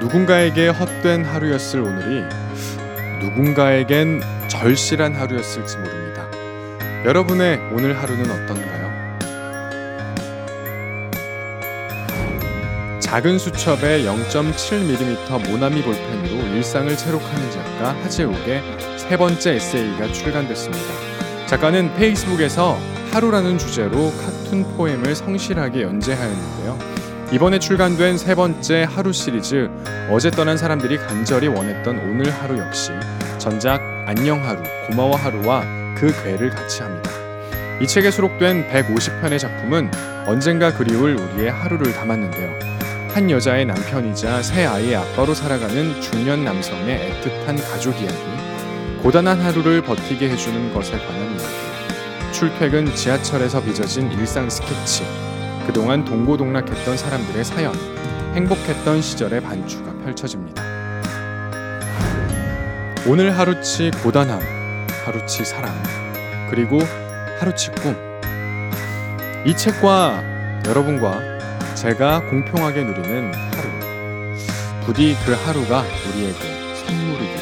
누군가에게 헛된 하루였을 오늘이 누군가에겐 절실한 하루였을지 모릅니다. 여러분의 오늘 하루는 어떤가요? 작은 수첩에 0.7mm 모나미 볼펜으로 일상을 채록하는 작가 하재욱의 세 번째 에세이가 출간됐습니다. 작가는 페이스북에서 하루라는 주제로 카툰 포엠을 성실하게 연재하였는데요. 이번에 출간된 세 번째 하루 시리즈 어제 떠난 사람들이 간절히 원했던 오늘 하루 역시 전작 안녕 하루, 고마워 하루와 그 괴를 같이 합니다. 이 책에 수록된 150편의 작품은 언젠가 그리울 우리의 하루를 담았는데요. 한 여자의 남편이자 세 아이의 아빠로 살아가는 중년 남성의 애틋한 가족 이야기, 고단한 하루를 버티게 해주는 것에 관한 이야기, 출퇴근 지하철에서 빚어진 일상 스케치, 그동안 동고동락했던 사람들의 사연, 행복했던 시절의 반추가 펼쳐집니다. 오늘 하루치 고단함, 하루치 사랑, 그리고 하루치 꿈. 이 책과 여러분과 제가 공평하게 누리는 하루. 부디 그 하루가 우리에게 선물이